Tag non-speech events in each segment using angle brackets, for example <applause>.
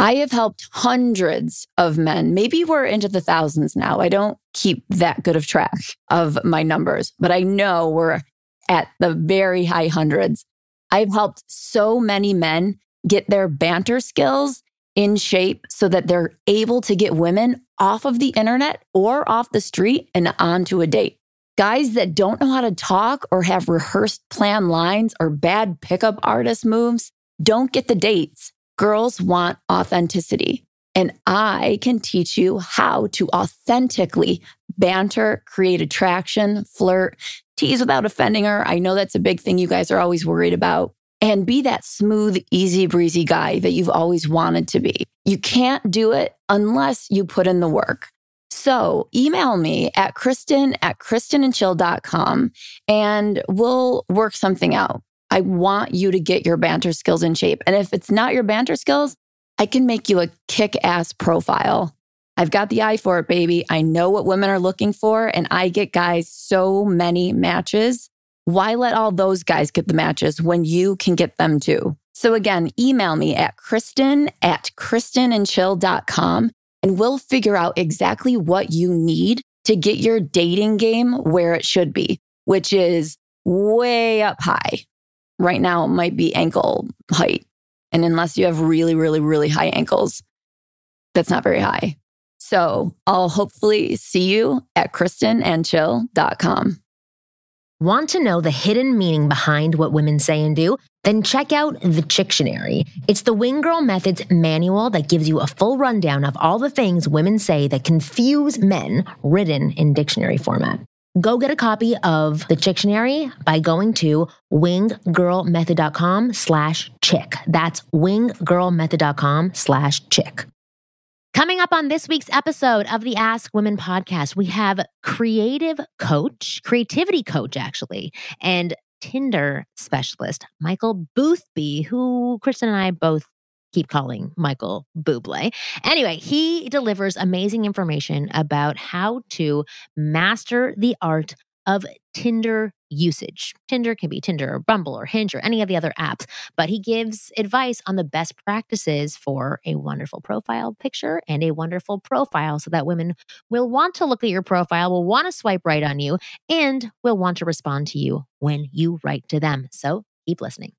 I have helped hundreds of men. Maybe we're into the thousands now. I don't keep that good of track of my numbers, but I know we're at the very high hundreds. I've helped so many men get their banter skills in shape so that they're able to get women off of the internet or off the street and onto a date. Guys that don't know how to talk or have rehearsed plan lines or bad pickup artist moves don't get the dates Girls want authenticity. And I can teach you how to authentically banter, create attraction, flirt, tease without offending her. I know that's a big thing you guys are always worried about. And be that smooth, easy breezy guy that you've always wanted to be. You can't do it unless you put in the work. So email me at Kristen at KristenandChill.com and we'll work something out. I want you to get your banter skills in shape. And if it's not your banter skills, I can make you a kick ass profile. I've got the eye for it, baby. I know what women are looking for, and I get guys so many matches. Why let all those guys get the matches when you can get them too? So again, email me at Kristen at KristenandChill.com and we'll figure out exactly what you need to get your dating game where it should be, which is way up high right now it might be ankle height. And unless you have really, really, really high ankles, that's not very high. So I'll hopefully see you at kristenandchill.com. Want to know the hidden meaning behind what women say and do? Then check out the Chictionary. It's the Wing Girl Methods manual that gives you a full rundown of all the things women say that confuse men written in dictionary format. Go get a copy of the Chictionary by going to winggirlmethod.com slash chick. That's winggirlmethod.com slash chick. Coming up on this week's episode of the Ask Women podcast, we have creative coach, creativity coach, actually, and Tinder specialist, Michael Boothby, who Kristen and I both keep calling Michael Bublé. Anyway, he delivers amazing information about how to master the art of Tinder usage. Tinder can be Tinder or Bumble or Hinge or any of the other apps, but he gives advice on the best practices for a wonderful profile picture and a wonderful profile so that women will want to look at your profile, will want to swipe right on you, and will want to respond to you when you write to them. So keep listening.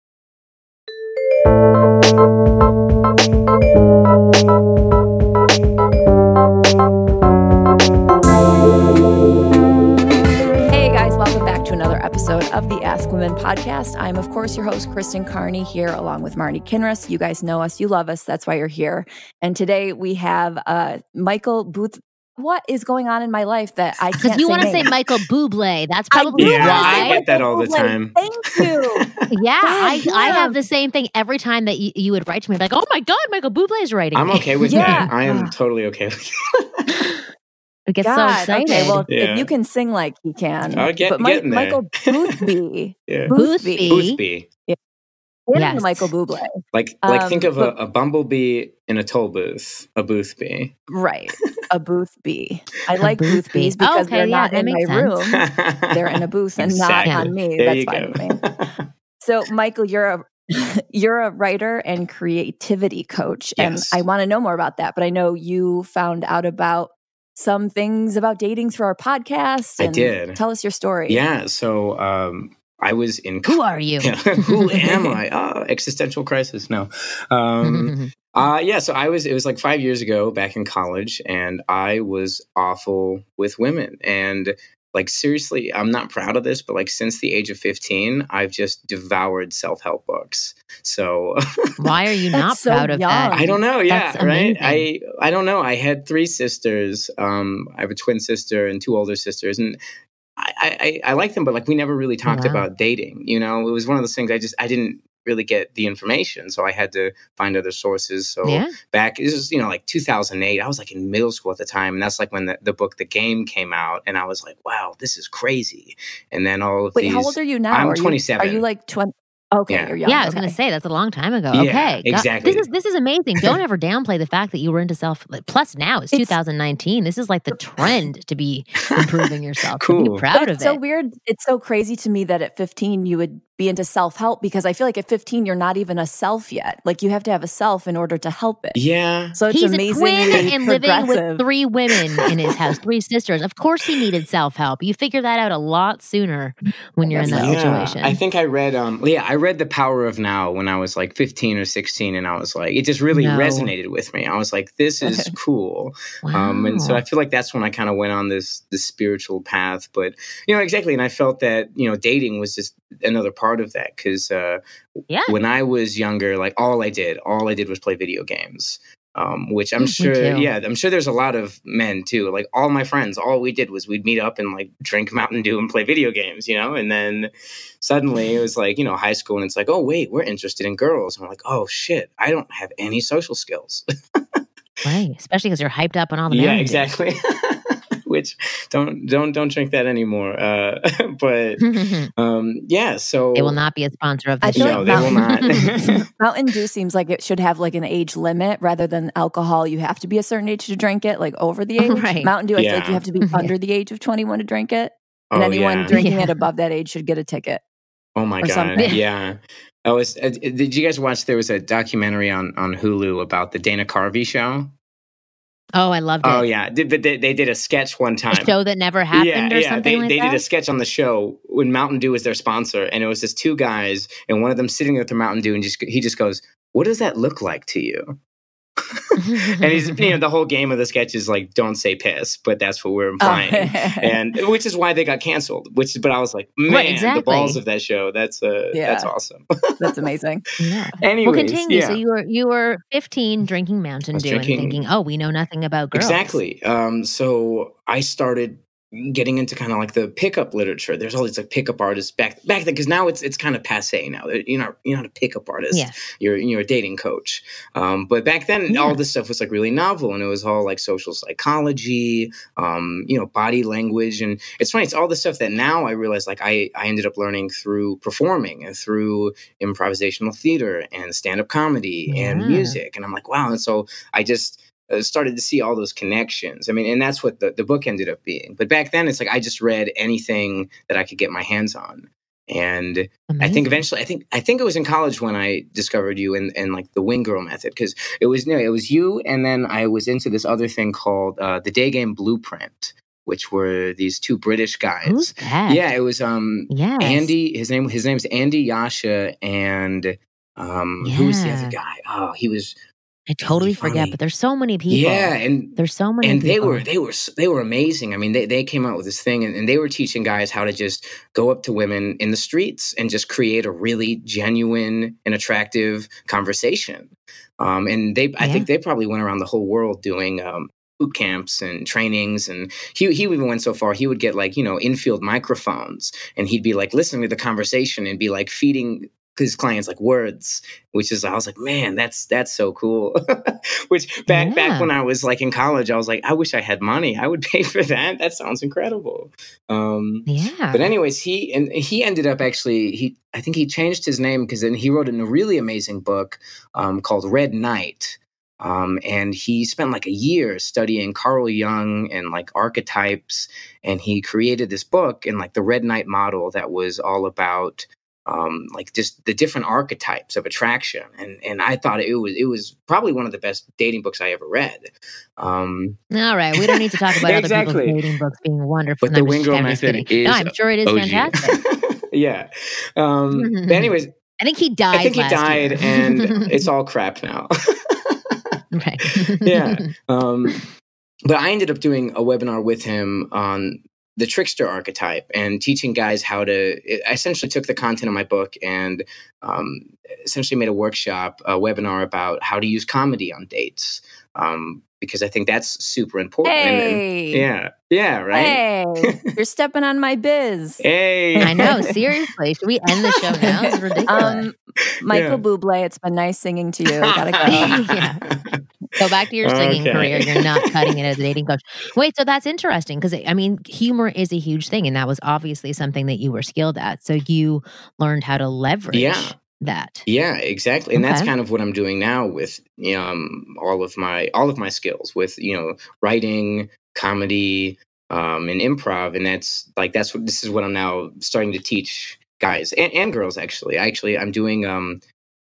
Another episode of the Ask Women podcast. I'm, of course, your host, Kristen Carney, here along with Marni Kinrys. You guys know us, you love us. That's why you're here. And today we have uh, Michael Booth what is going on in my life that I can't. Because you want to say Michael Bublé. That's probably yeah, why. I get that all the time. Thank you. <laughs> yeah, I, I have the same thing every time that you, you would write to me, like, "Oh my God, Michael Bublé is writing." I'm okay with yeah. that. I am totally okay with <laughs> <laughs> It gets God, so excited. Okay, well, yeah. if you can sing like he can, uh, get, but my, Michael Boothby, yeah. Boothby, Boothby, yeah. Yes. Michael Bublé. Like, like um, think of but, a, a, bumblebee in a toll booth, a booth bee. Right, a booth bee. I like booth bees because oh, okay, they're yeah, not in my sense. room. they're in a booth and exactly. not on me. There That's fine with me. So, Michael, you're a <laughs> you're a writer and creativity coach, and yes. I want to know more about that. But I know you found out about some things about dating through our podcast. I did. Tell us your story. Yeah. So um, I was in. Who are you? <laughs> who am I? Oh, existential crisis. No. Um, <laughs> uh, yeah. So I was. It was like five years ago, back in college, and I was awful with women. And like seriously, I'm not proud of this, but like since the age of 15, I've just devoured self-help books. So <laughs> why are you not proud of that? I don't know. Yeah, right. I I don't know. I had three sisters. Um, I have a twin sister and two older sisters, and I, I, I like them, but like we never really talked wow. about dating. You know, it was one of those things I just I didn't really get the information. So I had to find other sources. So Yeah. back, this is, you know, like 2008, I was like in middle school at the time. And that's like when the, the book, The Game came out. And I was like, wow, this is crazy. And then all of Wait, these. how old are you now? I'm Are you- 27. Are you like 20? Okay, Yeah. you're young. Yeah, I was okay. going to say that's a long time ago. Yeah, okay, God, exactly. This is this is amazing. Don't ever downplay the fact that you were into self. Plus, now it's, It's- 2019. This is like the trend to be <laughs> improving yourself. So Cool. be proud it's of so it. So weird. It's so crazy to me that at 15 you would be into self help because I feel like at 15 you're not even a self yet. Like you have to have a self in order to help it. yeah. So it's He's a amazingly twin and living with three women in his house, <laughs> three sisters. Of course, he needed self help. You figure that out a lot sooner when you're in that Yeah. situation. I think I read um yeah, I read The Power of Now when I was like 15 or 16 and I was like it just really No. resonated with me. I was like this is cool. Um and so I feel like that's when I kind of went on this this spiritual path, but you know exactly and I felt that, you know, dating was just another part of that cuz uh yeah. when I was younger, like all I did, all I did was play video games. Um, which I'm sure, yeah, I'm sure there's a lot of men too. Like all my friends, all we did was we'd meet up and like drink Mountain Dew and play video games, you know. And then suddenly it <laughs> was like, you know, high school, and it's like, oh wait, we're interested in girls. And we're like, oh shit, I don't have any social skills. <laughs> Right. Especially because you're hyped up on all the yeah, exactly. <laughs> which don't don't don't drink that anymore. Uh, <laughs> but <laughs> um, yeah, so it will not be a sponsor of I the show. no, like they will not. <laughs> Mountain Dew seems like it should have like an age limit rather than alcohol. You have to be a certain age to drink it, like over the age. Right. Mountain Dew, I feel like you have to be under the age of 21 to drink it. And Oh, anyone yeah. drinking Yeah. it above that age should get a ticket. Oh my god! something. Yeah, I was. Uh, did you guys watch? There was a documentary on on Hulu about the Dana Carvey show. Oh, I loved oh, it. Oh yeah, did, but they, they did a sketch one time. A show that never happened yeah, or yeah. They, like they that. did a sketch on the show when Mountain Dew was their sponsor, and it was just two guys, and one of them sitting with their Mountain Dew, and just he just goes, "What does that look like to you?" And he's you know the whole game of the sketch is like, "Don't say piss," but that's what we're Oh. implying. and which is why they got canceled. Which, but I was like, man, exactly. the balls of that show. That's uh, Yeah. that's awesome. That's amazing. <laughs> yeah. Anyways, Well, continue. yeah. So you were you were 15 drinking Mountain Dew and thinking, oh, we know nothing about girls. Exactly. Um, so I started getting into kind of like the pickup literature. There's all these like pickup artists back back then because now it's it's kind of passe now. You're not you're not a pickup artist. Yeah. You're you're a dating coach. Um, but back then Yeah. all this stuff was like really novel and it was all like social psychology, um, you know, body language and it's funny. It's all the stuff that now I realize like I I ended up learning through performing and through improvisational theater and stand up comedy and music. And I'm like wow. And so I just uh, started to see all those connections. I mean, and that's what the, the book ended up being. But back then, it's like I just read anything that I could get my hands on. And I think eventually, I think I think it was in college when I discovered you and, and like the Wing Girl method because it was no, it was you, and then I was into this other thing called uh, the Day Game Blueprint, which were these two British guys. Who's that? Yeah, it was um Yes. Andy. His name his name's Andy Yosha, and um who was the other guy? Oh, he was I totally forget, but there's so many people. yeah, and There's so many and they people. were they were they were amazing. I mean, they they came out with this thing, and, and they were teaching guys how to just go up to women in the streets and just create a really genuine and attractive conversation. Um, and they, I Yeah. think they probably went around the whole world doing. Um, boot camps and trainings and he, he even went so far he would get like you know infield microphones and he'd be like listening to the conversation and be like feeding his clients like words which is i was like man that's that's so cool. <laughs> Which back Yeah. back when i was like in college i was like i wish i had money. I would <laughs> pay for that. That sounds incredible. Um Yeah. but anyways he and he ended up actually he i think he changed his name because then he wrote a really amazing book um, called red knight. Um, and he spent like a year studying Carl Jung and like archetypes, and he created this book and like the Red Knight model that was all about um, like just the different archetypes of attraction. And and I thought it was it was probably one of the best dating books I ever read. Um, All right. We don't need to talk <laughs> about other people's dating books being wonderful. But No, the I'm just- Wing Girl I'm just method kidding. No, is I'm sure it is OG. fantastic. <laughs> yeah. Um, but <laughs> anyways, I think he died. I think he last died, year. and it's all crap now. right. Yeah. um, but I ended up doing a webinar with him on the trickster archetype and teaching guys how to. I essentially took the content of my book and um, essentially made a workshop, a webinar about how to use comedy on dates. Um, because I think that's super important. And- and- Hey. yeah. Yeah, right. Hey, you're <laughs> stepping on my biz. Hey, I know. <laughs> Seriously, should we end the show now? It's <laughs> ridiculous. Um, Michael Yeah. Bublé, it's been nice singing to you. Gotta go. Yeah. Go back to your singing Okay. career. You're not cutting it as a dating coach. Wait, so that's interesting because I mean, humor is a huge thing, and that was obviously something that you were skilled at. So you learned how to leverage Yeah. that. Yeah, exactly, and that's kind of what I'm doing now with um, all of my all of my skills with you know writing, comedy, um, and improv, and that's like that's what this is what I'm now starting to teach guys and, and girls. Actually, actually, I'm doing um,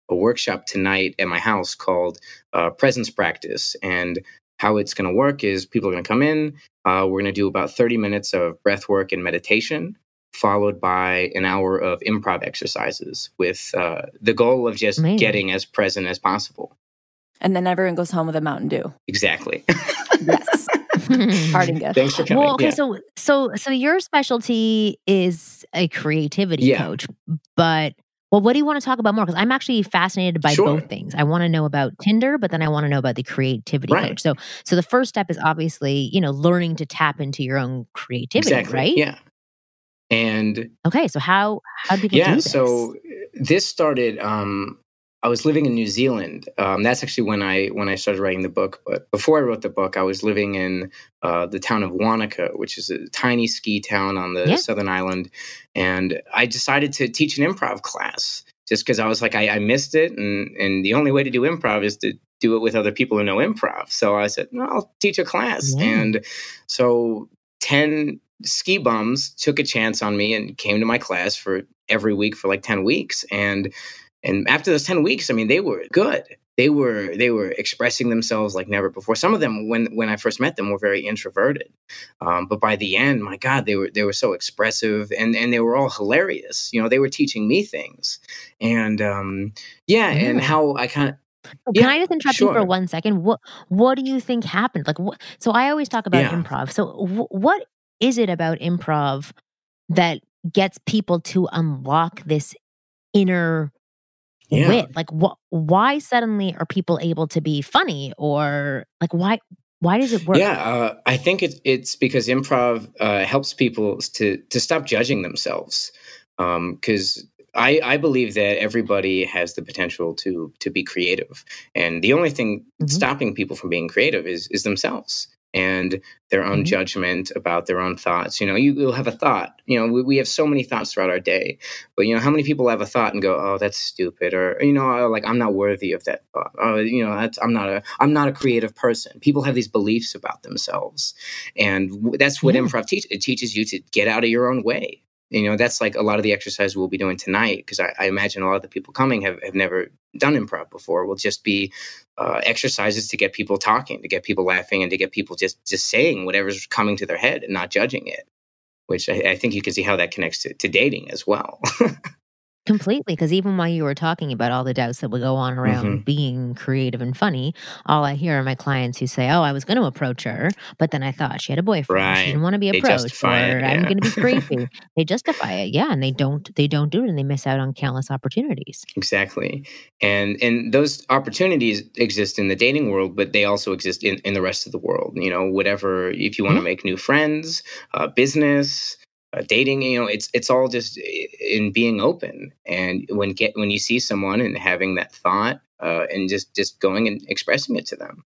a workshop tonight at my house called uh, Presence Practice, and how it's going to work is people are going to come in. Uh, we're going to do about 30 minutes of breath work and meditation followed by an hour of improv exercises with uh, the goal of just Amazing. getting as present as possible. And then everyone goes home with a Mountain Dew. Exactly. <laughs> Yes. Parting gift. Thanks for coming. Well, okay, Yeah. so so so your specialty is a creativity Yeah. coach, but well, what do you want to talk about more? Because I'm actually fascinated by Sure. both things. I want to know about Tinder, but then I want to know about the creativity Right. coach. So, so the first step is obviously, you know, learning to tap into your own creativity, exactly. right? Yeah. And Okay, so how how do you yeah, do this? so this started. Um, I was living in New Zealand. Um, that's actually when I when I started writing the book. But before I wrote the book, I was living in uh, the town of Wanaka, which is a tiny ski town on the Yeah. southern island, and I decided to teach an improv class just because I was like I, I missed it, and and the only way to do improv is to do it with other people who know improv. So I said, no, I'll teach a class, Yeah. and so ten ski bums took a chance on me and came to my class for every week for like 10 weeks and and after those 10 weeks i mean they were good they were they were expressing themselves like never before some of them when when i first met them were very introverted um, but by the end my god they were they were so expressive and and they were all hilarious you know they were teaching me things and um yeah and how i kind of Can yeah, I just interrupt you for one second? What What do you think happened? Like, what? So I always talk about Yeah. improv. So wh- what is it about improv that gets people to unlock this inner Yeah. wit? Like, what? Why suddenly are people able to be funny, or like why? Why does it work? Yeah, uh, I think it's it's because improv uh, helps people to to stop judging themselves. Because I I believe that everybody has the potential to to be creative, and the only thing Mhm. stopping people from being creative is is themselves and their own Mhm. judgment about their own thoughts. You know, you, you'll have a thought. You know, we, we have so many thoughts throughout our day, but you know, how many people have a thought and go, "Oh, that's stupid," or you know, "Oh, like I'm not worthy of that thought. Oh, you know, that's, I'm not a I'm not a creative person. People have these beliefs about themselves, and w- that's what Yeah. improv teaches. It teaches you to get out of your own way. You know, that's like a lot of the exercise we'll be doing tonight because I, I imagine a lot of the people coming have, have never done improv before. Will just be uh, exercises to get people talking, to get people laughing, and to get people just just saying whatever's coming to their head and not judging it. Which I, I think you can see how that connects to, to dating as well. <laughs> Completely, because even while you were talking about all the doubts that would go on around Mm-hmm. being creative and funny, all I hear are my clients who say, "Oh, I was going to approach her, but then I thought she had a boyfriend. She didn't want to be approached, or it, I'm going to be <laughs> creepy." they justify it, yeah, and they don't. They don't do it, and they miss out on countless opportunities. exactly, and and those opportunities exist in the dating world, but they also exist in, in the rest of the world. You know, whatever if you want to Mhm. make new friends, uh, business. Uh, dating, you know, it's it's all just in being open, and when get when you see someone and having that thought, uh, and just just going and expressing it to them.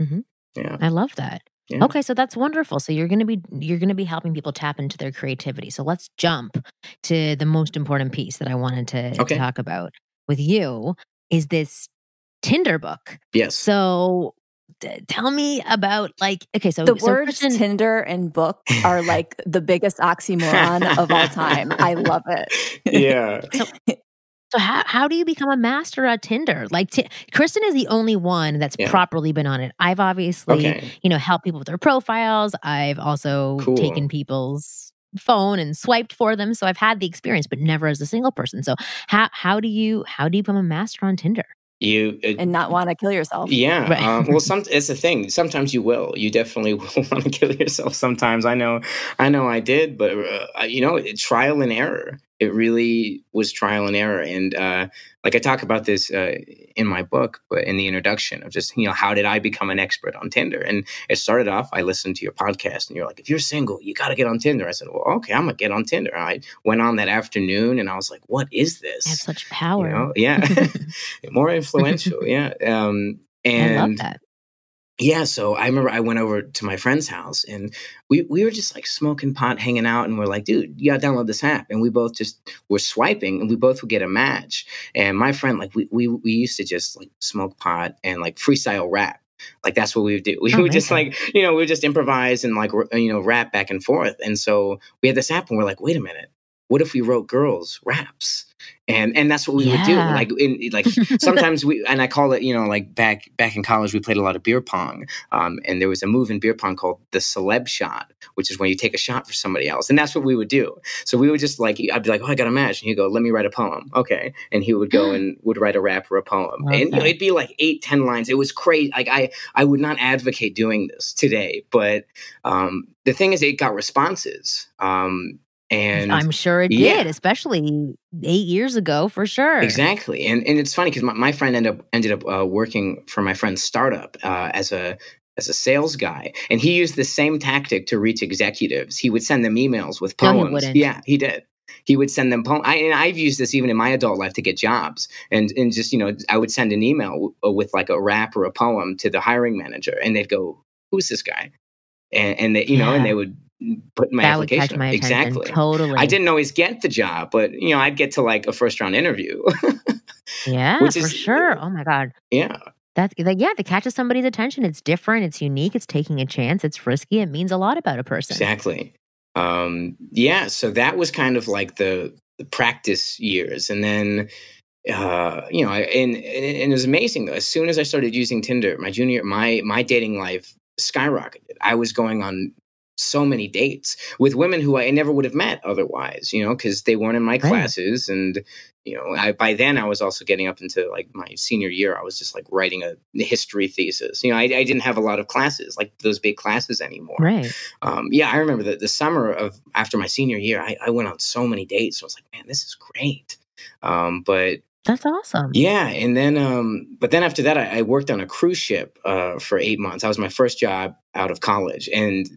mm-hmm. Yeah. I love that. Yeah. Okay, so that's wonderful. So you're going to be you're to be helping people tap into their creativity. So let's jump to the most important piece that I wanted to, to talk about with you is this Tinder book. Yes. So tell me about like okay, so The so words Kristen- Tinder and book are like the biggest oxymoron of all time. I love it. <laughs> yeah. So how how do you become a master at Tinder? Like Ti- Kristen is the only one that's Yeah. properly been on it. I've obviously Okay. you know helped people with their profiles. I've also Cool. taken people's phone and swiped for them, so I've had the experience, but never as a single person. So how how do you how do you become a master on Tinder? You uh, and not want to kill yourself. Yeah. Right. Um, well, some <laughs> it's a thing. Sometimes you will. You definitely <laughs> will want to kill yourself. Sometimes I know. I know I did, but uh, you know, trial and error. It really was trial and error. And uh, like I talk about this uh, in my book, but in the introduction of just, you know, how did I become an expert on Tinder? And it started off, I listened to your podcast and you're like, if you're single, you got to get on Tinder. I said, well, okay, I'm going to get on Tinder. I went on that afternoon and I was like, what is this? I have such power. You know? Yeah. <laughs> More influential. <laughs> yeah. Um, and I love that yeah, so I remember I went over to my friend's house and we, we were just like smoking pot, hanging out, and we're like, dude, you gotta download this app. And we both just were swiping and we both would get a match. And my friend, like we we, we used to just like smoke pot and like freestyle rap. Like that's what we would do. <laughs> We Oh, would just amazing. like, you know, we would just improvise and like, r- you know, rap back and forth. And so we had this app and we're like, wait a minute, what if we wrote girls raps? And and that's what we would do. Like in like <laughs> sometimes we and I call it, you know, like back back in college we played a lot of beer pong. Um, and there was a move in beer pong called the celeb shot, which is when you take a shot for somebody else. And that's what we would do. So we would just like I'd be like, Oh, I got a match. And he'd go, Let me write a poem. Okay. And he would go <gasps> and would write a rap or a poem. Love and you know, it'd be like eight, ten lines. It was crazy. Like I I would not advocate doing this today, but um the thing is it got responses. Um and I'm sure it Yeah. did, especially eight years ago for sure. Exactly, and and it's funny because my, my friend ended up ended up uh, working for my friend's startup uh, as a as a sales guy, and he used the same tactic to reach executives. He would send them emails with No, he poems. Yeah, he did. He would send them poems. I, and I've used this even in my adult life to get jobs, and and just you know I would send an email w- uh, with like a rap or a poem to the hiring manager, and they'd go, "Who's this guy?" And, and they you know, and they would put my that application. my exactly. Totally. I didn't always get the job, but you know, I'd get to like a first round interview. Yeah, which for is- sure. Oh my God. yeah, That like, yeah, that catches somebody's attention. It's different. It's unique. It's taking a chance. It's risky. It means a lot about a person. exactly. Um, yeah, so that was kind of like the, the practice years, and then uh, you know, I- and, and and it was amazing though. As soon as I started using Tinder, my junior, my my dating life skyrocketed. I was going on so many dates with women who I never would have met otherwise, you know, because they weren't in my classes. And, you know, I, by then I was also getting up into like my senior year. I was just like writing a history thesis. You know, I, I didn't have a lot of classes, like those big classes anymore. Right. Um, yeah, I remember that the summer of after my senior year, I, I went on so many dates. I was like, man, this is great. Um, but That's awesome. yeah, and then um, but then after that, I, I worked on a cruise ship uh, for eight months. That was my first job out of college, and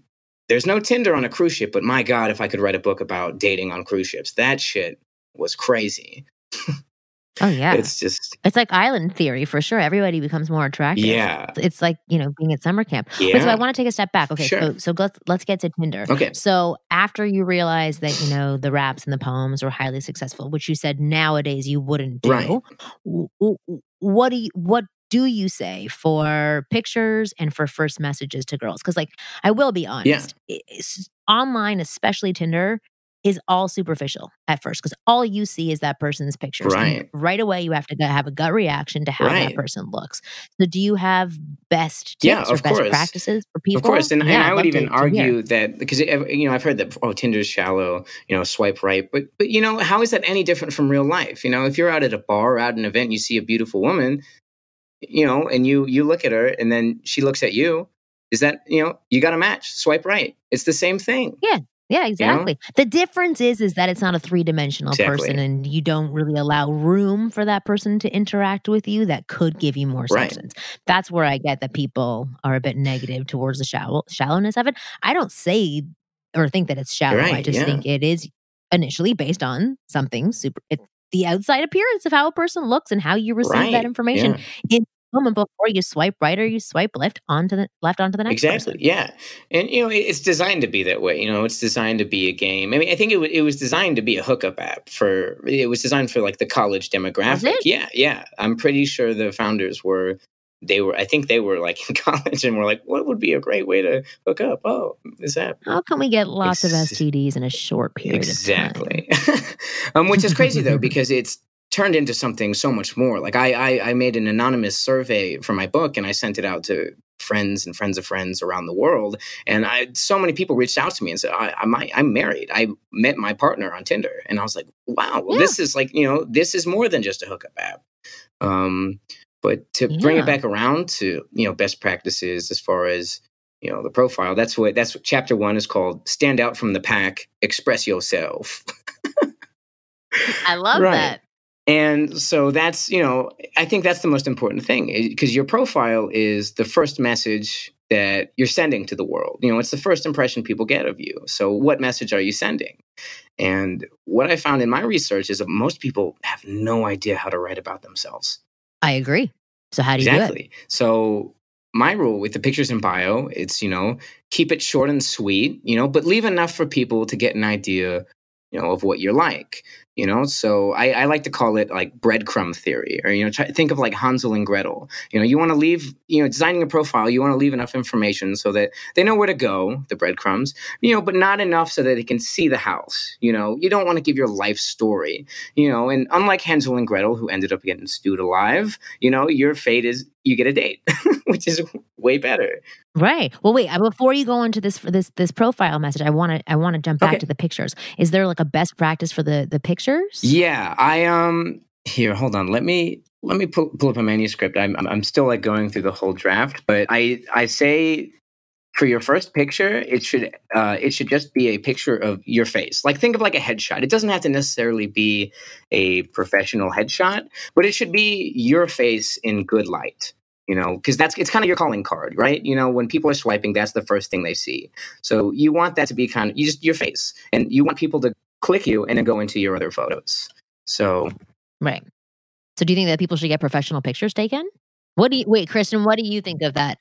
there's no Tinder on a cruise ship. But my God, if I could write a book about dating on cruise ships, that shit was crazy. <laughs> Oh yeah. It's just It's like island theory for sure. Everybody becomes more attractive. yeah, It's like, you know, being at summer camp. yeah. But so I want to take a step back. Okay. Sure. So so let's let's get to Tinder. okay, So after you realized that, you know, the raps and the poems were highly successful, which you said nowadays you wouldn't do. Right. w- w- What do you what do you say for pictures and for first messages to girls? Because like I will be honest, it's- online, especially Tinder, is all superficial at first because all you see is that person's pictures. And Right. right away, you have to have a gut reaction to how that person looks. So, do you have best tips Yeah, or best course. practices for people? Of course, and, Yeah, and I would even to- to argue that because you know I've heard that oh Tinder's shallow, you know swipe right, but but you know how is that any different from real life? You know if you're out at a bar or out at an event, you see a beautiful woman, you know, and you you look at her, and then she looks at you. Is that you know you got a match? Swipe right. It's the same thing. Yeah, Yeah, exactly. The difference is is that it's not a three-dimensional Exactly. person and you don't really allow room for that person to interact with you that could give you more Right. substance. That's where I get that people are a bit negative towards the shallow shallowness of it. I don't say or think that it's shallow. I just yeah. think it is initially based on something super it's the outside appearance of how a person looks and how you receive Right. that information Yeah. in the moment before you swipe right or you swipe left onto the left onto the next Exactly. person. Yeah, and you know it's designed to be that way. You know, it's designed to be a game. I mean, I think it, wa- it was designed to be a hookup app for. It was designed for like the college demographic. Yeah, yeah. I'm pretty sure the founders were. They were. I think they were like <laughs> in college and were like, "What would be a great way to hook up?" Oh, is that How can we get lots of STDs in a short period of time? exactly? <laughs> um, which is crazy though because it's turned into something so much more. Like I, I, I made an anonymous survey for my book and I sent it out to friends and friends of friends around the world. And I, so many people reached out to me and said, I, I'm, I'm married. I met my partner on Tinder. And I was like, wow, well, Yeah. this is like, you know, this is more than just a hookup app. Um, but to bring it back around to, you know, best practices as far as, you know, the profile, that's what, that's what chapter one is called stand out from the pack, express yourself. I <laughs> love Right. that. And so that's, you know, I think that's the most important thing eh, because your profile is the first message that you're sending to the world. You know, it's the first impression people get of you. So, what message are you sending? And what I found in my research is that most people have no idea how to write about themselves. I agree. So how do you do it? exactly. So, my rule with the pictures in bio, it's, you know, keep it short and sweet, you know, but leave enough for people to get an idea, you know, of what you're like you know so I, I like to call it like breadcrumb theory or you know try, think of like hansel and gretel you know you want to leave you know designing a profile you want to leave enough information so that they know where to go the breadcrumbs you know but not enough so that they can see the house you know you don't want to give your life story you know and unlike hansel and gretel who ended up getting stewed alive you know your fate is you get a date <laughs> which is way better Right. Well, wait. uh, Before you go into this this this profile message, I want to I want to jump back Okay. to the pictures. Is there like a best practice for the the pictures? Yeah, I um here, hold on. Let me let me pull, pull up a manuscript. I'm I'm- still like going through the whole draft, but I I say for your first picture, it should uh, it should just be a picture of your face. Like think of like a headshot. It doesn't have to necessarily be a professional headshot, but it should be your face in good light. You know, because that's it's kind of your calling card, right? You know, when people are swiping, that's the first thing they see. So you want that to be kind of you just your face, and you want people to click you and then go into your other photos. So Right. So do you think that people should get professional pictures taken? What do you wait, Kristen? What do you think of that?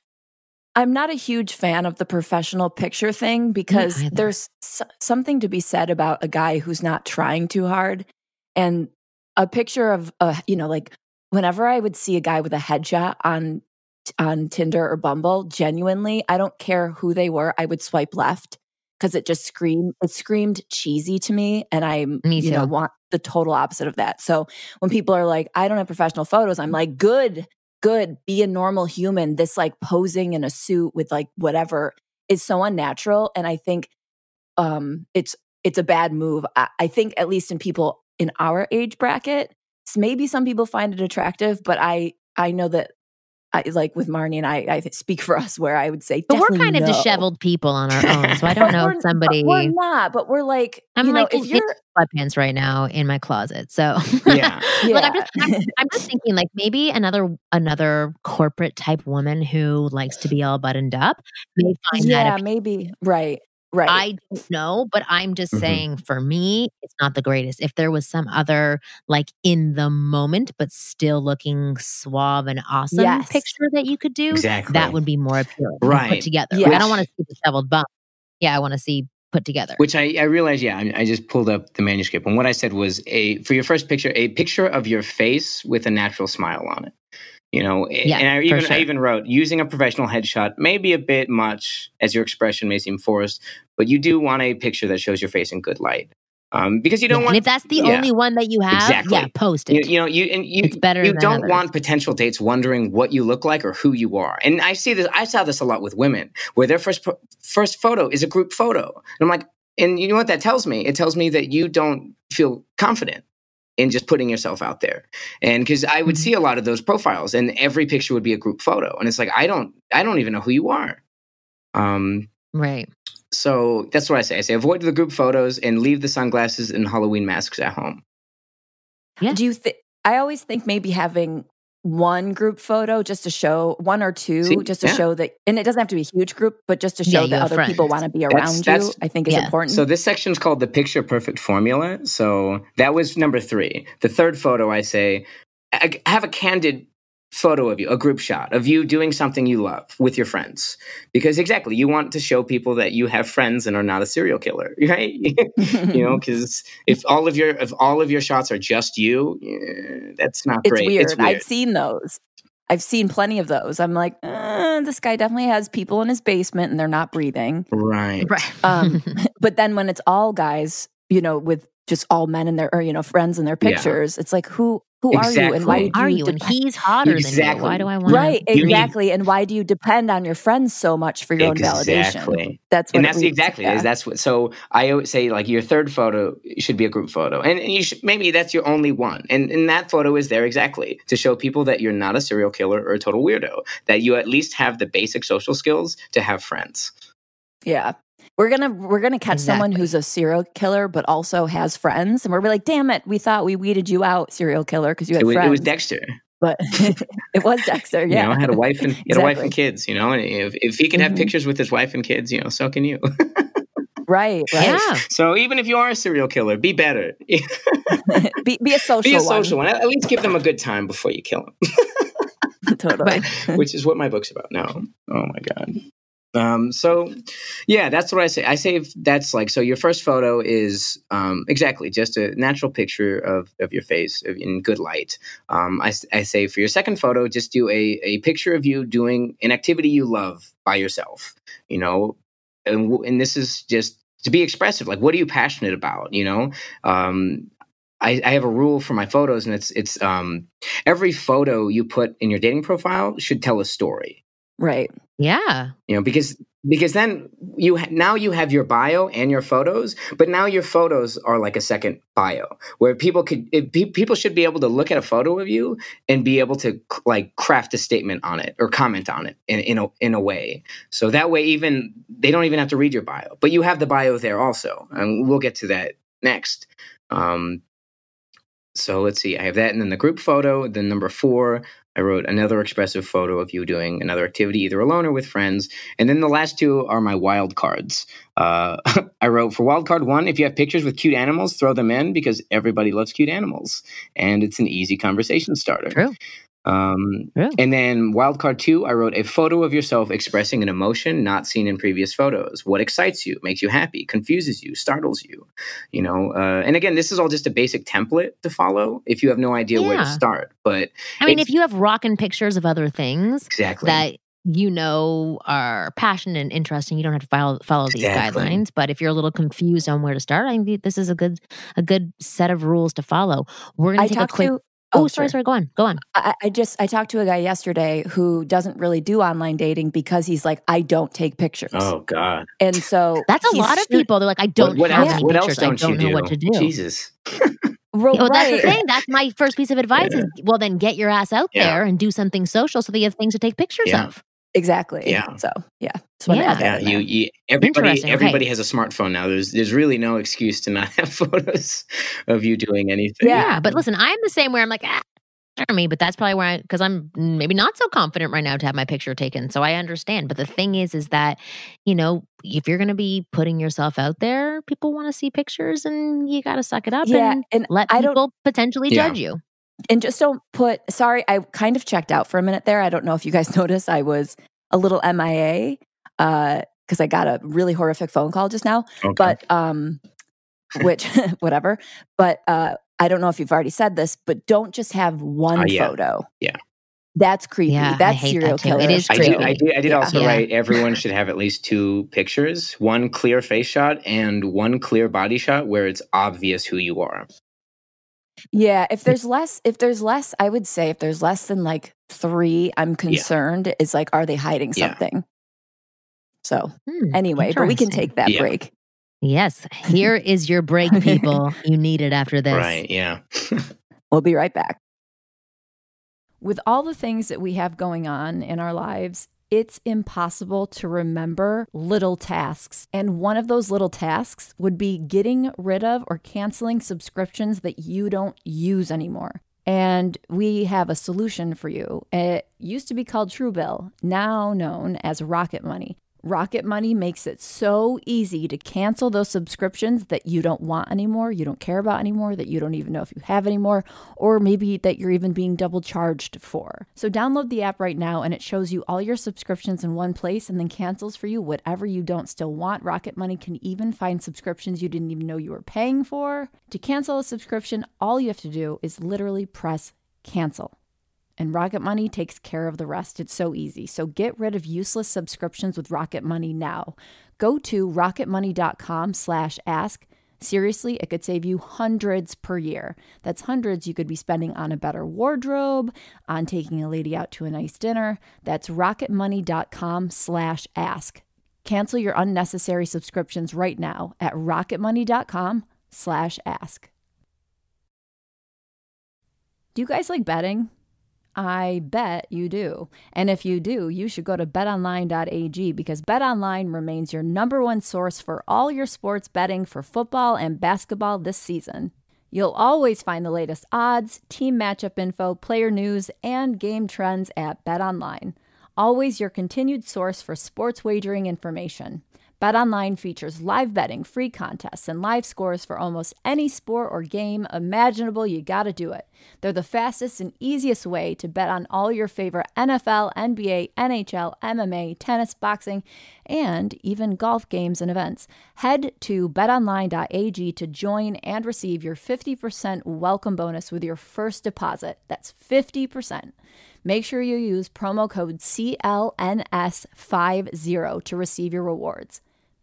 I'm not a huge fan of the professional picture thing because there's s- something to be said about a guy who's not trying too hard. And a picture of, a, you know, like whenever I would see a guy with a headshot on on Tinder or Bumble, genuinely, I don't care who they were, I would swipe left because it just screamed it screamed cheesy to me, and I Me you know want the total opposite of that. So when people are like, I don't have professional photos, I'm like, good, good, be a normal human. This like posing in a suit with like whatever is so unnatural. And I think um it's it's a bad move. I, I think at least in people in our age bracket, maybe some people find it attractive, but I I know that I like with Marni and I I speak for us where I would say But we're definitely kind of disheveled people on our own, so I <laughs> don't know if somebody. we're not, but we're like I'm you know like if you're sweatpants right now in my closet. So <laughs> Yeah. Look, I'm just I'm, I'm just <laughs> thinking like maybe another another corporate type woman who likes to be all buttoned up may find that yeah maybe right right I don't know, but I'm just Mhm. saying for me, it's not the greatest. If there was some other, like in the moment, but still looking suave and awesome Yes. picture that you could do, Exactly. that would be more appealing. Right. Put together. Like, I Yeah. don't want to see disheveled bum. Yeah, I want to see put together. Which I, I realized, yeah, I, I just pulled up the manuscript. And what I said was a for your first picture, a picture of your face with a natural smile on it. You know, Yeah, and I even sure. I even wrote using a professional headshot may be a bit much, as your expression may seem forced, but you do want a picture that shows your face in good light, um, because you don't Yeah, want and if that's the yeah. only one that you have, Exactly. yeah, post you, it. you know you and you It's better you don't others. want potential dates wondering what you look like or who you are and i see this i saw this a lot with women where their first first photo is a group photo and i'm like and you know what that tells me it tells me that you don't feel confident in just putting yourself out there and because i would Mhm. see a lot of those profiles and every picture would be a group photo and it's like i don't i don't even know who you are um right. so that's what i say i say avoid the group photos and leave the sunglasses and halloween masks at home Yeah. Do you think? I always think maybe having one group photo just to show one or two, See? just to Yeah. show that, and it doesn't have to be a huge group, but just to show you that other people want to be around that's- you. I think is important. So this section is called the picture perfect formula. So that was number three. The third photo, I say, I have a candid photo of you, a group shot of you doing something you love with your friends. Because exactly, you want to show people that you have friends and are not a serial killer, <laughs> right? you know, <laughs> because if all of your if all of your shots are just you, eh, that's not it's great. weird. It's weird. I've seen those. I've seen plenty of those. I'm like, uh, this guy definitely has people in his basement and they're not breathing. right. Right. Um, <laughs> but then when it's all guys, you know, with just all men and their or you know friends and their Yeah. pictures, it's like who who are you and why Exactly. do are you, you? And he's hotter than you. Exactly. Why do I want right You need- exactly and why do you depend on your friends so much for your own validation? That's what and that's exactly is that's what so i always say like your third photo should be a group photo and, and you should maybe that's your only one and, and that photo is there exactly to show people that you're not a serial killer or a total weirdo that you at least have the basic social skills to have friends Yeah. We're gonna we're gonna catch someone who's a serial killer but also has friends, and we're like, "Damn it, we thought we weeded you out, serial killer, because you had It was, friends." it was Dexter. but <laughs> it was Dexter. You Yeah, know, had a wife and he had a wife and kids. You know, and if if he can have Mhm. pictures with his wife and kids, you know, so can you. <laughs> right, right. Yeah. so even if you are a serial killer, be better. <laughs> be be, a social Be a one. social one. At at least give them a good time before you kill them. totally. which is what my book's about now. Oh my god. Um, so yeah, that's what I say. I say that's like so. Your first photo is um, exactly just a natural picture of, of your face in good light. Um, I, I say for your second photo, just do a, a picture of you doing an activity you love by yourself. You know, and and this is just to be expressive. Like, what are you passionate about? You know, um, I, I have a rule for my photos, and it's it's um, every photo you put in your dating profile should tell a story. Right. Yeah. You know, because because then you ha- now you have your bio and your photos, but now your photos are like a second bio where people could it, pe- people should be able to look at a photo of you and be able to c- like craft a statement on it or comment on it in in a, in a way. So that way, even they don't even have to read your bio, but you have the bio there also, and we'll get to that next. Um, so let's see. I have that, and then the group photo. Then number four, I wrote another expressive photo of you doing another activity, either alone or with friends. And then the last two are my wild cards. Uh, <laughs> I wrote for wild card one, if you have pictures with cute animals, throw them in because everybody loves cute animals, and it's an easy conversation starter. True. Um, True. and then wildcard two, I wrote a photo of yourself expressing an emotion not seen in previous photos. What excites you, makes you happy, confuses you, startles you. You know, uh, and again, this is all just a basic template to follow if you have no idea where to start. But I mean, if you have rocking pictures of other things exactly, that you know are passionate and interesting, you don't have to follow follow these Exactly. guidelines. But if you're a little confused on where to start, I think this is a good a good set of rules to follow. We're gonna take a quick. to. Oh, sorry, sorry. Go on, go on. I, I just I talked to a guy yesterday who doesn't really do online dating because he's like I don't take pictures, oh god, and so That's a lot of people. They're like, I don't what, what have else? any What pictures. else don't, I don't you know what to do. Jesus, Ro- Well, that's the thing. That's my first piece of advice is well, then get your ass out Yeah. there and do something social so that you have things to take pictures Yeah. of. Exactly. Yeah. So yeah, just want to Yeah. yeah, you, you everybody Interesting, okay. has a smartphone now. There's there's really no excuse to not <laughs> have photos of you doing anything. Yeah. Yeah, but listen, I'm the same where I'm like, ah, for me, but that's probably where I, because I'm maybe not so confident right now to have my picture taken. So I understand. But the thing is, is that, you know, if you're going to be putting yourself out there, people want to see pictures and you got to suck it up Yeah, and and let I don't people potentially Yeah. judge you. And just don't put. Sorry, I kind of checked out for a minute there. I don't know if you guys <laughs> noticed. I was a little MIA because I got a really horrific phone call just now. Okay. but um which <laughs> whatever but uh i don't know if you've already said this but don't just have one Uh, yeah. photo Yeah. that's creepy Yeah, that's hate that serial killer It is I creepy. did, I did, I did Yeah. also Yeah. write everyone should have at least two pictures one clear face shot and one clear body shot where it's obvious who you are. Yeah if there's less if there's less i would say if there's less than like three i'm concerned is like are they hiding Yeah. something so Hmm, anyway but we can take that Yeah. break Yes. Here <laughs> is your break, people. you need it after this. Right, yeah. <laughs> We'll be right back. With all the things that we have going on in our lives, it's impossible to remember little tasks. And one of those little tasks would be getting rid of or canceling subscriptions that you don't use anymore. And we have a solution for you. It used to be called Truebill, now known as Rocket Money. Rocket Money makes it so easy to cancel those subscriptions that you don't want anymore, you don't care about anymore, that you don't even know if you have anymore, or maybe that you're even being double charged for. So download the app right now and it shows you all your subscriptions in one place and then cancels for you whatever you don't still want. Rocket Money can even find subscriptions you didn't even know you were paying for. To cancel a subscription, all you have to do is literally press cancel. And Rocket Money takes care of the rest. It's so easy. So get rid of useless subscriptions with Rocket Money now. Go to rocketmoney.com slash ask. Seriously, it could save you hundreds per year. That's hundreds you could be spending on a better wardrobe, on taking a lady out to a nice dinner. That's rocketmoney.com slash ask. Cancel your unnecessary subscriptions right now at rocketmoney.com slash ask. Do you guys like betting? I bet you do. And if you do, you should go to betonline.ag because betonline remains your number one source for all your sports betting for football and basketball this season. You'll always find the latest odds, team matchup info, player news, and game trends at BetOnline. Always your continued source for sports wagering information. BetOnline features live betting, free contests, and live scores for almost any sport or game imaginable. You gotta do it. They're the fastest and easiest way to bet on all your favorite NFL, NBA, NHL, MMA, tennis, boxing, and even golf games and events. Head to betonline.ag to join and receive your 50% welcome bonus with your first deposit. That's 50%. Make sure you use promo code CLNS50 to receive your rewards.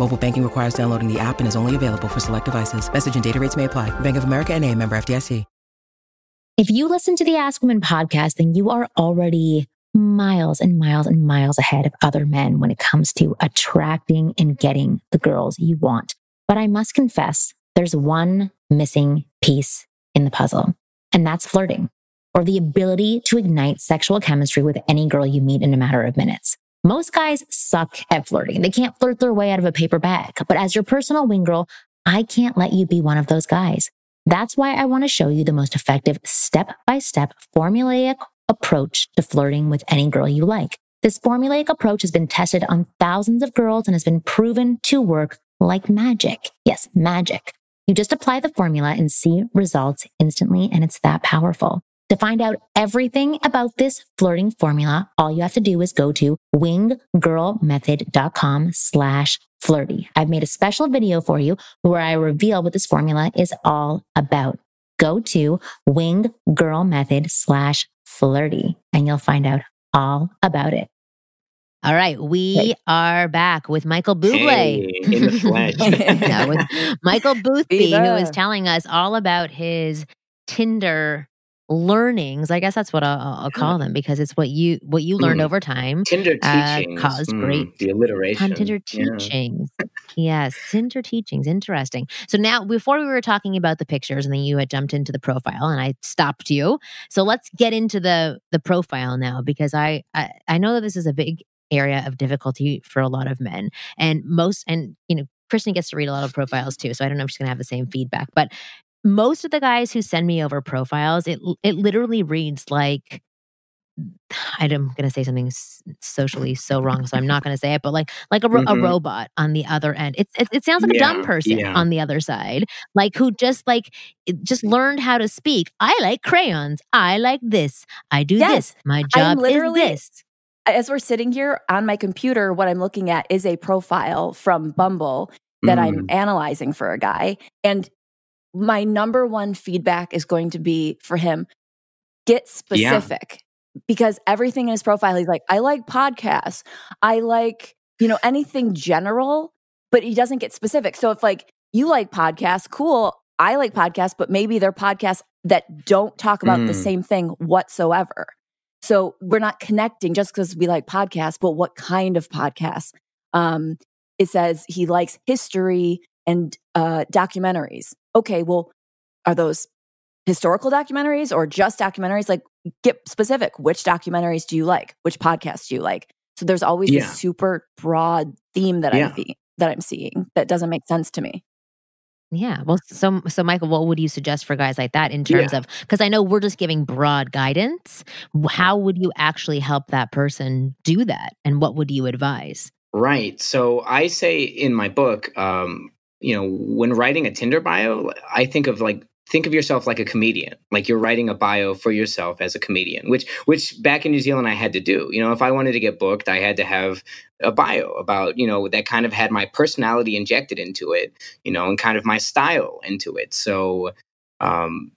Mobile banking requires downloading the app and is only available for select devices. Message and data rates may apply. Bank of America and a member FDIC. If you listen to the Ask Women podcast, then you are already miles and miles and miles ahead of other men when it comes to attracting and getting the girls you want. But I must confess, there's one missing piece in the puzzle, and that's flirting or the ability to ignite sexual chemistry with any girl you meet in a matter of minutes. Most guys suck at flirting. They can't flirt their way out of a paper bag. But as your personal wing girl, I can't let you be one of those guys. That's why I want to show you the most effective step by step formulaic approach to flirting with any girl you like. This formulaic approach has been tested on thousands of girls and has been proven to work like magic. Yes, magic. You just apply the formula and see results instantly, and it's that powerful. To find out everything about this flirting formula, all you have to do is go to winggirlmethod.com slash flirty. I've made a special video for you where I reveal what this formula is all about. Go to winggirlmethod slash flirty and you'll find out all about it. All right, we hey. are back with Michael Bublé hey, in the flesh. <laughs> yeah, with Michael <laughs> Boothby, who is telling us all about his Tinder learnings i guess that's what i'll, I'll call them because it's what you what you learned mm. over time tinder uh, teachings uh, caused mm, great the alliteration tinder teachings yeah. yes tinder teachings interesting so now before we were talking about the pictures and then you had jumped into the profile and i stopped you so let's get into the the profile now because i i, I know that this is a big area of difficulty for a lot of men and most and you know Kristen gets to read a lot of profiles too, so I don't know if she's going to have the same feedback. But most of the guys who send me over profiles, it it literally reads like I'm going to say something socially so wrong, so I'm not going to say it, but like like a, mm-hmm. a robot on the other end. It it, it sounds like yeah, a dumb person yeah. on the other side, like who just like just learned how to speak. I like crayons. I like this. I do yes, this. My job is this. As we're sitting here on my computer, what I'm looking at is a profile from Bumble that mm. I'm analyzing for a guy, and my number one feedback is going to be for him get specific yeah. because everything in his profile he's like i like podcasts. I like you know anything general but he doesn't get specific. So if like you like podcasts cool. I like podcasts but maybe they're podcasts that don't talk about mm. the same thing whatsoever. So we're not connecting just because we like podcasts but what kind of podcasts? Um it says he likes history and uh, documentaries. Okay, well, are those historical documentaries or just documentaries? Like, get specific. Which documentaries do you like? Which podcasts do you like? So there's always yeah. this super broad theme that yeah. I'm that I'm seeing that doesn't make sense to me. Yeah. Well, so so Michael, what would you suggest for guys like that in terms yeah. of because I know we're just giving broad guidance. How would you actually help that person do that, and what would you advise? Right. So I say in my book, um, you know, when writing a Tinder bio, I think of like think of yourself like a comedian like you're writing a bio for yourself as a comedian which which back in new zealand i had to do. You know if i wanted to get booked i had to have a bio about you know that kind of had my personality injected into it you know and kind of my style into it. So um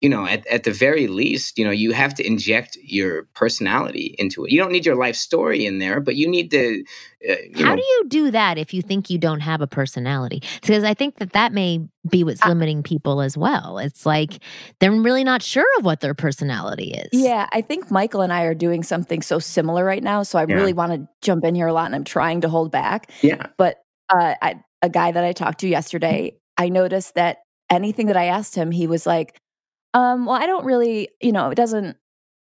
you know, at, at the very least, you know, you have to inject your personality into it. You don't need your life story in there, but you need to. Uh, you How know, do you do that if you think you don't have a personality? Because I think that that may be what's limiting people as well. It's like they're really not sure of what their personality is. Yeah, I think Michael and I are doing something so similar right now. So I yeah. really want to jump in here a lot and I'm trying to hold back. Yeah. But uh, I, a guy that I talked to yesterday, I noticed that anything that I asked him, he was like, um, well, I don't really, you know, it doesn't,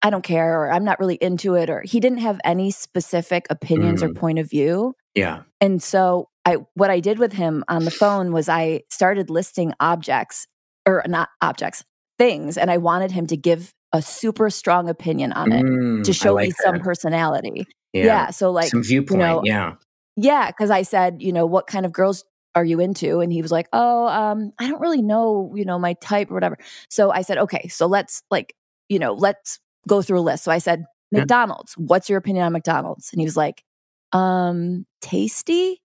I don't care, or I'm not really into it, or he didn't have any specific opinions mm. or point of view. Yeah. And so I, what I did with him on the phone was I started listing objects, or not objects, things, and I wanted him to give a super strong opinion on it mm, to show like me that. some personality. Yeah. yeah. So like some viewpoint. You know, yeah. Yeah. Cause I said, you know, what kind of girls are you into? And he was like, oh, um, I don't really know, you know, my type or whatever. So I said, okay, so let's like, you know, let's go through a list. So I said, McDonald's, what's your opinion on McDonald's? And he was like, um, tasty.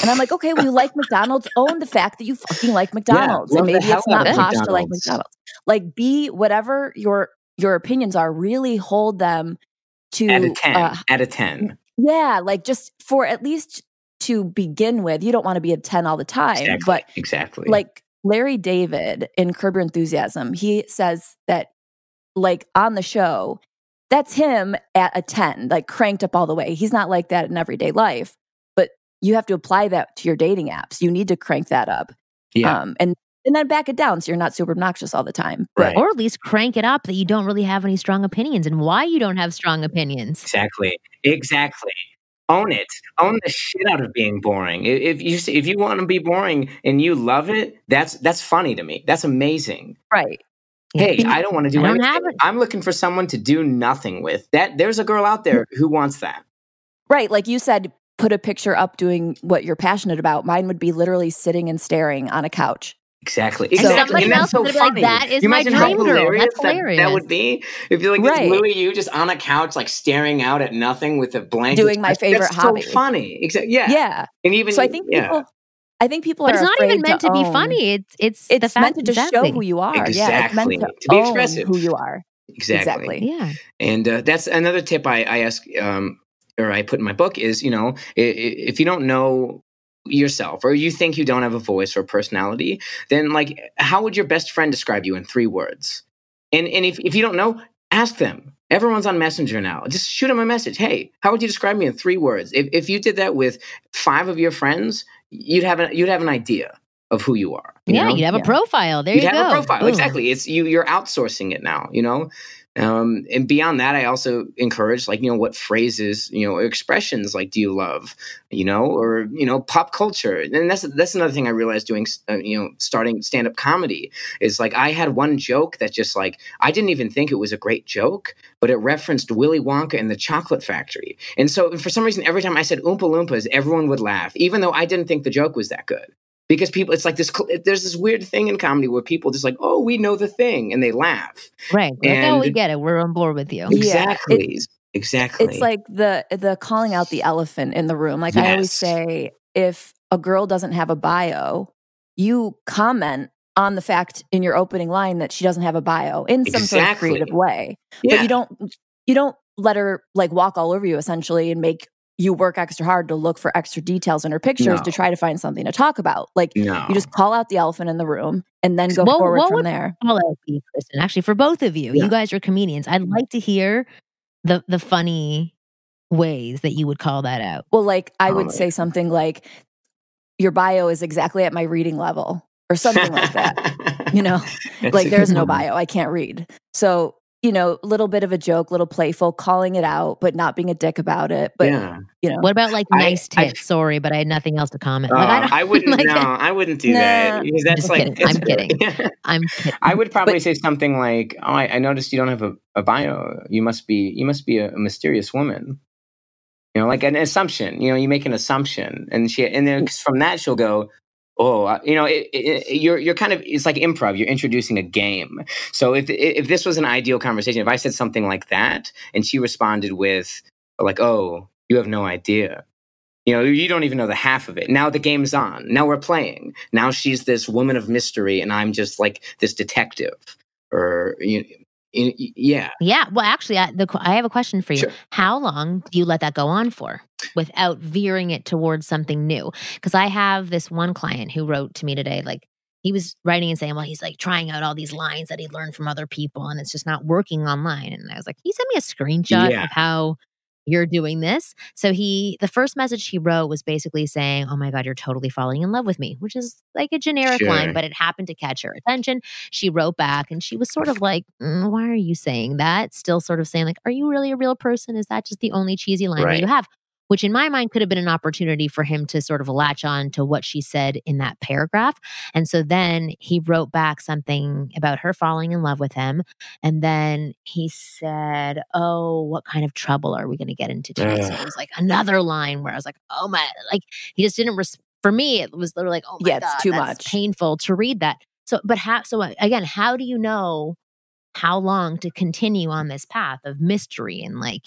And I'm like, okay, well, you like <laughs> McDonald's. Own the fact that you fucking like McDonald's. Yeah, and maybe it's not posh to like McDonald's. Like, be whatever your your opinions are. Really hold them to at a ten. Uh, at a ten. Yeah, like just for at least to begin with. You don't want to be a 10 all the time. Exactly, but exactly. Like Larry David in Curb Your Enthusiasm, he says that like on the show, that's him at a 10, like cranked up all the way. He's not like that in everyday life, but you have to apply that to your dating apps. You need to crank that up. Yeah. Um, and and then back it down so you're not super obnoxious all the time. But, right. Or at least crank it up that you don't really have any strong opinions and why you don't have strong opinions. Exactly. Exactly own it own the shit out of being boring. If you if you want to be boring and you love it that's that's funny to me. That's amazing. Right. Hey i don't want to do anything. i'm looking for someone to do nothing with. That there's a girl out there who wants that. Right like you said put a picture up doing what you're passionate about. Mine would be literally sitting and staring on a couch Exactly. And exactly. somebody and else so would like, that is my dream girl. That's hilarious. That, that, would be if you're like right. Louis, you just on a couch, like staring out at nothing with a blanket. Doing my favorite that's hobby. So funny. Exactly. Yeah. Yeah. And even so, I think yeah. people. I think people but are. it's not even meant to, to be funny. It's it's it's meant to just exactly. show who you are. Exactly. Yeah, it's meant to, to be expressive. who you are. Exactly. exactly. Yeah. And uh, that's another tip I, I ask um, or I put in my book is you know if you don't know yourself or you think you don't have a voice or personality, then like how would your best friend describe you in three words? And and if, if you don't know, ask them. Everyone's on Messenger now. Just shoot them a message. Hey, how would you describe me in three words? If if you did that with five of your friends, you'd have an you'd have an idea of who you are. You yeah, know? you'd have yeah. a profile. There you'd you have go. a profile. Boom. Exactly. It's you. You're outsourcing it now. You know. Um, and beyond that, I also encourage like, you know, what phrases, you know, expressions like do you love, you know, or, you know, pop culture. And that's, that's another thing I realized doing, uh, you know, starting stand up comedy is like I had one joke that just like, I didn't even think it was a great joke, but it referenced Willy Wonka and the Chocolate Factory. And so for some reason, every time I said Oompa Loompas, everyone would laugh, even though I didn't think the joke was that good because people it's like this there's this weird thing in comedy where people just like oh we know the thing and they laugh right and, like, oh we get it we're on board with you exactly yeah, it, exactly it's like the the calling out the elephant in the room like yes. i always say if a girl doesn't have a bio you comment on the fact in your opening line that she doesn't have a bio in some exactly. sort of creative way yeah. but you don't you don't let her like walk all over you essentially and make you work extra hard to look for extra details in her pictures no. to try to find something to talk about. Like no. you just call out the elephant in the room and then go forward what from would there. Call out be, Kristen. Actually, for both of you, yeah. you guys are comedians. I'd like to hear the the funny ways that you would call that out. Well, like I oh, would say something like, "Your bio is exactly at my reading level," or something like that. You know, <laughs> like there's no bio. I can't read. So you know, a little bit of a joke, little playful, calling it out, but not being a dick about it. But yeah. you know, what about like nice I, tits? I, Sorry, but I had nothing else to comment. Uh, like, I, I, <laughs> wouldn't. like, no, I wouldn't do nah, that because that's like. Kidding. I'm <laughs> kidding. I'm kidding. I would probably but, say something like, "Oh, I, noticed you don't have a, a, bio. You must be you must be a, a mysterious woman." You know, like an assumption. You know, you make an assumption, and she, and then from that she'll go, oh you know it, it, you're you're kind of it's like improv you're introducing a game. So if if this was an ideal conversation if i said something like that and she responded with like oh you have no idea. You know you don't even know the half of it. Now the game's on. Now we're playing. Now she's this woman of mystery and i'm just like this detective or you yeah. Yeah. Well, actually, I, the, I have a question for you. Sure. How long do you let that go on for without veering it towards something new? Because I have this one client who wrote to me today, like, he was writing and saying, well, he's like trying out all these lines that he learned from other people and it's just not working online. And I was like, he sent me a screenshot Yeah. of how you're doing this. So he, the first message he wrote was basically saying, oh my God, you're totally falling in love with me, which is like a generic line, but it happened to catch her attention. She wrote back and she was sort of like, "Mm, why are you saying that? Still sort of saying like, are you really a real person? Is that just the only cheesy line that you have? Which in my mind could have been an opportunity for him to sort of latch on to what she said in that paragraph. And so then he wrote back something about her falling in love with him. And then he said, Oh, what kind of trouble are we going to get into today? So it was like another line where I was like, Oh my, like he just didn't, res- for me, it was literally like, Oh my Yeah, it's God, too that's much. painful to read that. So, but how, so uh, again, how do you know how long to continue on this path of mystery and like,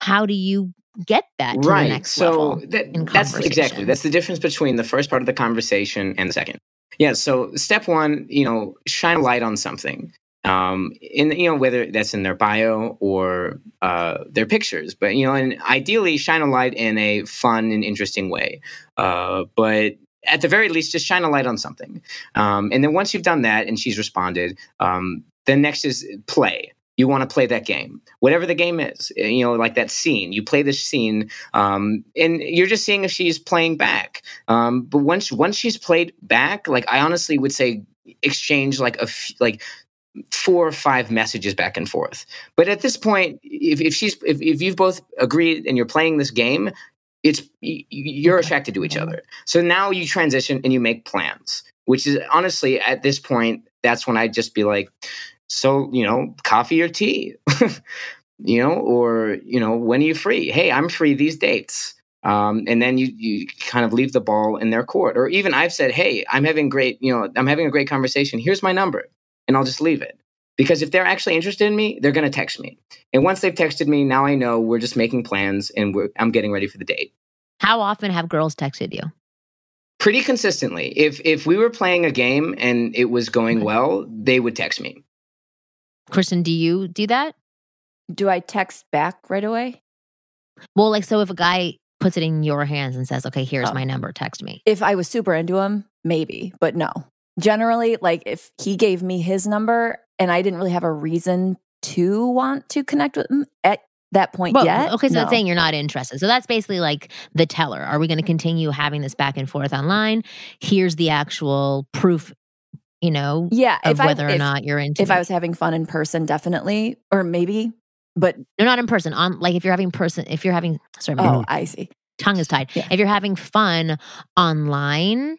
how do you get that to the right. next so level? that, that's exactly that's the difference between the first part of the conversation and the second. Yeah. So step one, you know, shine a light on something. Um, in you know whether that's in their bio or uh, their pictures, but you know, and ideally shine a light in a fun and interesting way. Uh, but at the very least, just shine a light on something. Um, and then once you've done that and she's responded, um, then next is play. You want to play that game, whatever the game is. eh, You know, like that scene. You play this scene, um, and you're just seeing if she's playing back. Um, but once once she's played back, like I honestly would say, exchange like a f- like four or five messages back and forth. But at this point, if, if she's if, if you've both agreed and you're playing this game, it's you're attracted to each other. So now you transition and you make plans, which is honestly at this point, that's when I'd just be like, so you know, coffee or tea, <laughs> you know, or you know, when are you free? Hey, I'm free these dates. Um, and then you you kind of leave the ball in their court. Or even I've said, hey, I'm having great, you know, I'm having a great conversation. Here's my number, and I'll just leave it. Because if they're actually interested in me, they're going to text me. And once they've texted me, now I know we're just making plans and we're, I'm getting ready for the date. How often have girls texted you? Pretty consistently. If if we were playing a game and it was going well, they would text me. Kristen, do you do that? Do I text back right away? Well, like, so if a guy puts it in your hands and says, okay, here's Oh. my number, text me. If I was super into him, maybe, but no. Generally, like if he gave me his number and I didn't really have a reason to want to connect with him at that point Well, yet. okay, so no. that's saying you're not interested. So that's basically like the teller. Are we going to continue having this back and forth online? Here's the actual proof, you know, yeah, of if I, whether or if, not you're into if. I was having fun in person, definitely, or maybe, but no, not in person. On like if you're having person, if you're having sorry, oh, I see. tongue is tied. Yeah. If you're having fun online,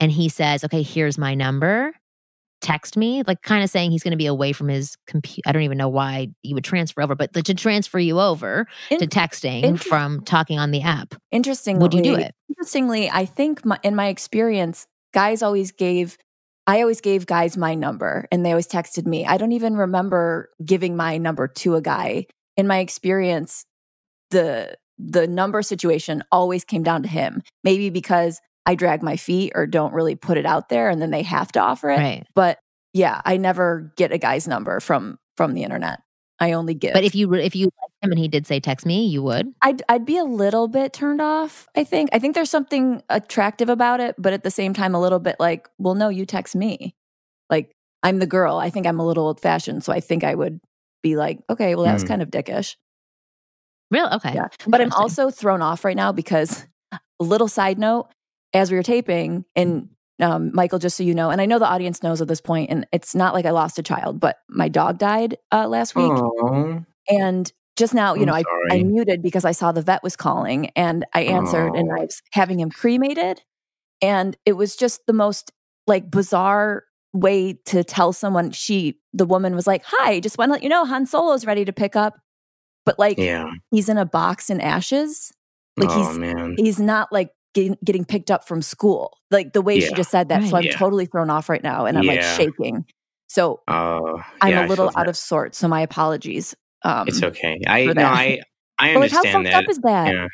and he says, "Okay, here's my number," text me, like kind of saying he's going to be away from his computer. I don't even know why you would transfer over, but to transfer you over In- to texting inter- from talking on the app. Interestingly, Would you do it? Interestingly, I think my, in my experience, guys always gave. I always gave guys my number, and they always texted me. I don't even remember giving my number to a guy. In my experience, the the number situation always came down to him. Maybe because I drag my feet or don't really put it out there, and then they have to offer it. Right. But yeah, I never get a guy's number from from the internet. I only give. But if you if you liked him and he did say text me, you would. I'd I'd be a little bit turned off. I think. I think there's something attractive about it, but at the same time, a little bit like, well, no, you text me. Like I'm the girl. I think I'm a little old fashioned, so I think I would be like, okay, well, that's Hmm. kind of dickish. Real okay. Yeah, but I'm also thrown off right now because a little side note: as we were taping, and um, Michael, just so you know, and I know the audience knows at this point, and it's not like I lost a child, but my dog died uh, last week, Oh, and just now, you I'm know, I, I muted because I saw the vet was calling and I answered and Oh. I was having him cremated. And it was just the most like bizarre way to tell someone she, the woman was like, Hi, just want to let you know Han Solo's ready to pick up. But like yeah. he's in a box in ashes. Like oh he's man. he's not like getting, getting picked up from school. Like the way she just said that. So I'm Yeah. totally thrown off right now and I'm like shaking. So Oh, I'm yeah, I a little out that. of sorts. So my apologies. Um, It's okay. I for no, that. I I but like, how understand fucked that. up is that? yeah,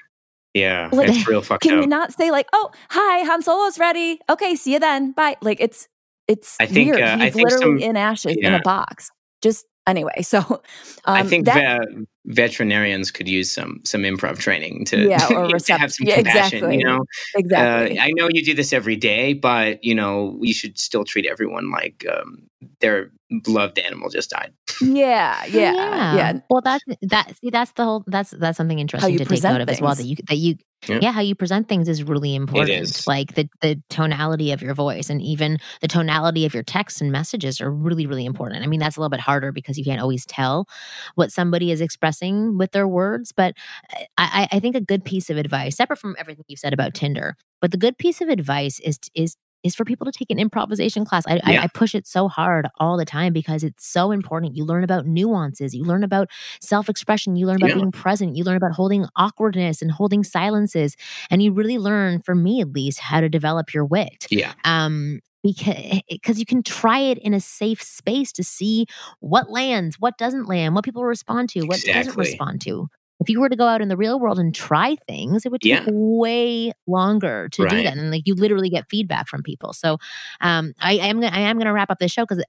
yeah, Like, it's real <laughs> fucked Can up. you not say like, "Oh, hi, Han Solo's ready. Okay, see you then. Bye." Like it's it's I think, weird. uh, I He's think literally some- in ashes in a box. just anyway. <laughs> So um, I think that, ve- veterinarians could use some some improv training to, Yeah, <laughs> or to have some yeah, compassion. exactly. You know, exactly. uh, I know you do this every day, but you know you should still treat everyone like um, their loved animal just died. <laughs> yeah, yeah, yeah, Well, that's that. See, that's the whole. That's that's something interesting to take present note of as well. That you that you. Yeah. Yeah. how you present things is really important. is. Like the the tonality of your voice and even the tonality of your texts and messages are really really important. I mean, that's a little bit harder because you can't always tell what somebody is expressing with their words. But uh, I, I I think a good piece of advice, separate from everything you've said about Tinder, but the good piece of advice is is is for people to take an improvisation class. I, Yeah. I, I push it so hard all the time because it's so important. You learn about nuances, you learn about self expression, you learn about Yeah. being present, you learn about holding awkwardness and holding silences. And you really learn, for me at least, how to develop your wit. Yeah, Um, because because you can try it in a safe space to see what lands, what doesn't land, what people respond to, what doesn't respond to. If you were to go out in the real world and try things, it would take Yeah. way longer to do that, and like you literally get feedback from people. So, um, I, I am gonna, I am going to wrap up this show because,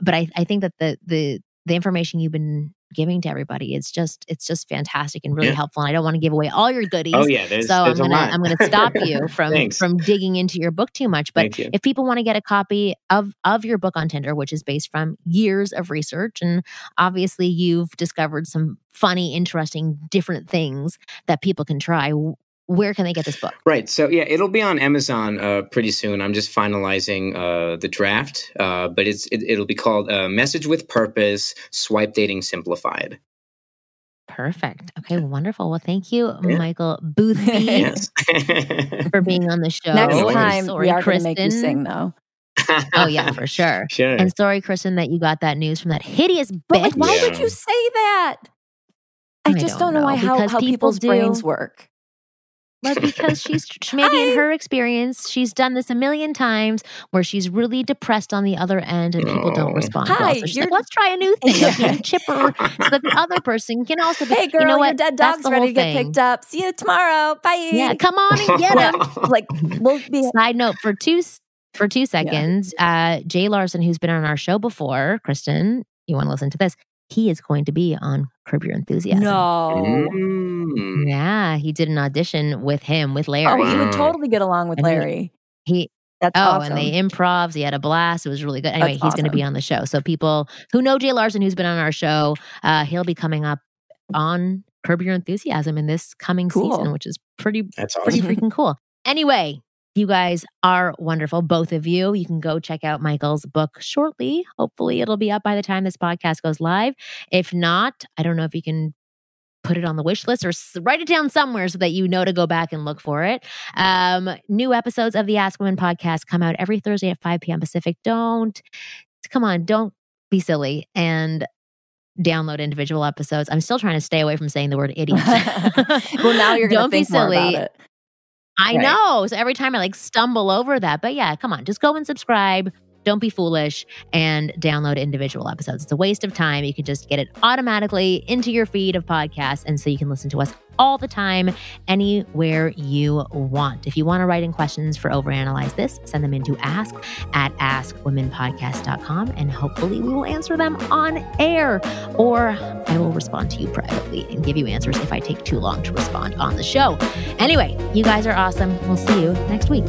but I, I think that the the the information you've been giving to everybody It's just it's just fantastic and really Yeah. helpful. And I don't want to give away all your goodies. oh yeah. There's, so I'm gonna. I'm <laughs> gonna stop you from from digging into your book too much. But if people want to get a copy of of your book on Tinder, which is based from years of research, and obviously you've discovered some funny, interesting, different things that people can try. W- Where can they get this book? Right. So yeah, it'll be on Amazon uh, pretty soon. I'm just finalizing uh, the draft, uh, but it's it, it'll be called uh, "Message with Purpose: Swipe Dating Simplified." Perfect. Okay, wonderful. Well, thank you, Yeah. Michael Boothby, <laughs> <laughs> for being on the show. Next no worries. time Sorry, we are going to make you Kristen. sing, though. Oh yeah, for sure. <laughs> Sure. And sorry, Kristen, that you got that news from that hideous But like, why Yeah. would you say that? I, I just don't don't know, why know, how, because how people people's do. brains work. Like <laughs> because she's maybe in her experience, she's done this a million times where she's really depressed on the other end and people don't Oh. respond. well. Hi, So you're- like, let's try a new thing Yeah. <laughs> chipper so that the other person can also be. Hey, girl, you know what? your dead dog's ready to get thing. picked up. See you tomorrow. Bye. Yeah, come on and get him. <laughs> like we'll be Side note for two for two seconds, uh, Jay Larson, who's been on our show before, Kristen, you want to listen to this? He is going to be on Curb Your Enthusiasm. no. Mm. Yeah, he did an audition with him with Larry. Oh, he would totally get along with And Larry. he That's Oh, awesome. and they improvs. He had a blast. It was really good. Anyway, That's he's going to be on the show. So people who know Jay Larson, who's been on our show, uh, he'll be coming up on Curb Your Enthusiasm in this coming Cool. season, which is pretty That's pretty freaking cool. Anyway, you guys are wonderful, both of you. You can go check out Michael's book shortly. Hopefully, it'll be up by the time this podcast goes live. If not, I don't know if you can put it on the wish list or write it down somewhere so that you know to go back and look for it. Um, new episodes of the Ask Women podcast come out every Thursday at 5 p.m. Pacific. Don't, come on, don't be silly and download individual episodes. I'm still trying to stay away from saying the word idiot. <laughs> well, now you're going <laughs> Don't to be think more silly. about it. I Right. know. So every time I like stumble over that. But yeah, come on, just go and subscribe. Don't be foolish and download individual episodes. It's a waste of time. You can just get it automatically into your feed of podcasts. And so you can listen to us all the time, anywhere you want. If you want to write in questions for Overanalyze This, send them into ask at askwomenpodcast.com and hopefully we will answer them on air. Or I will respond to you privately and give you answers if I take too long to respond on the show. Anyway, you guys are awesome. We'll see you next week.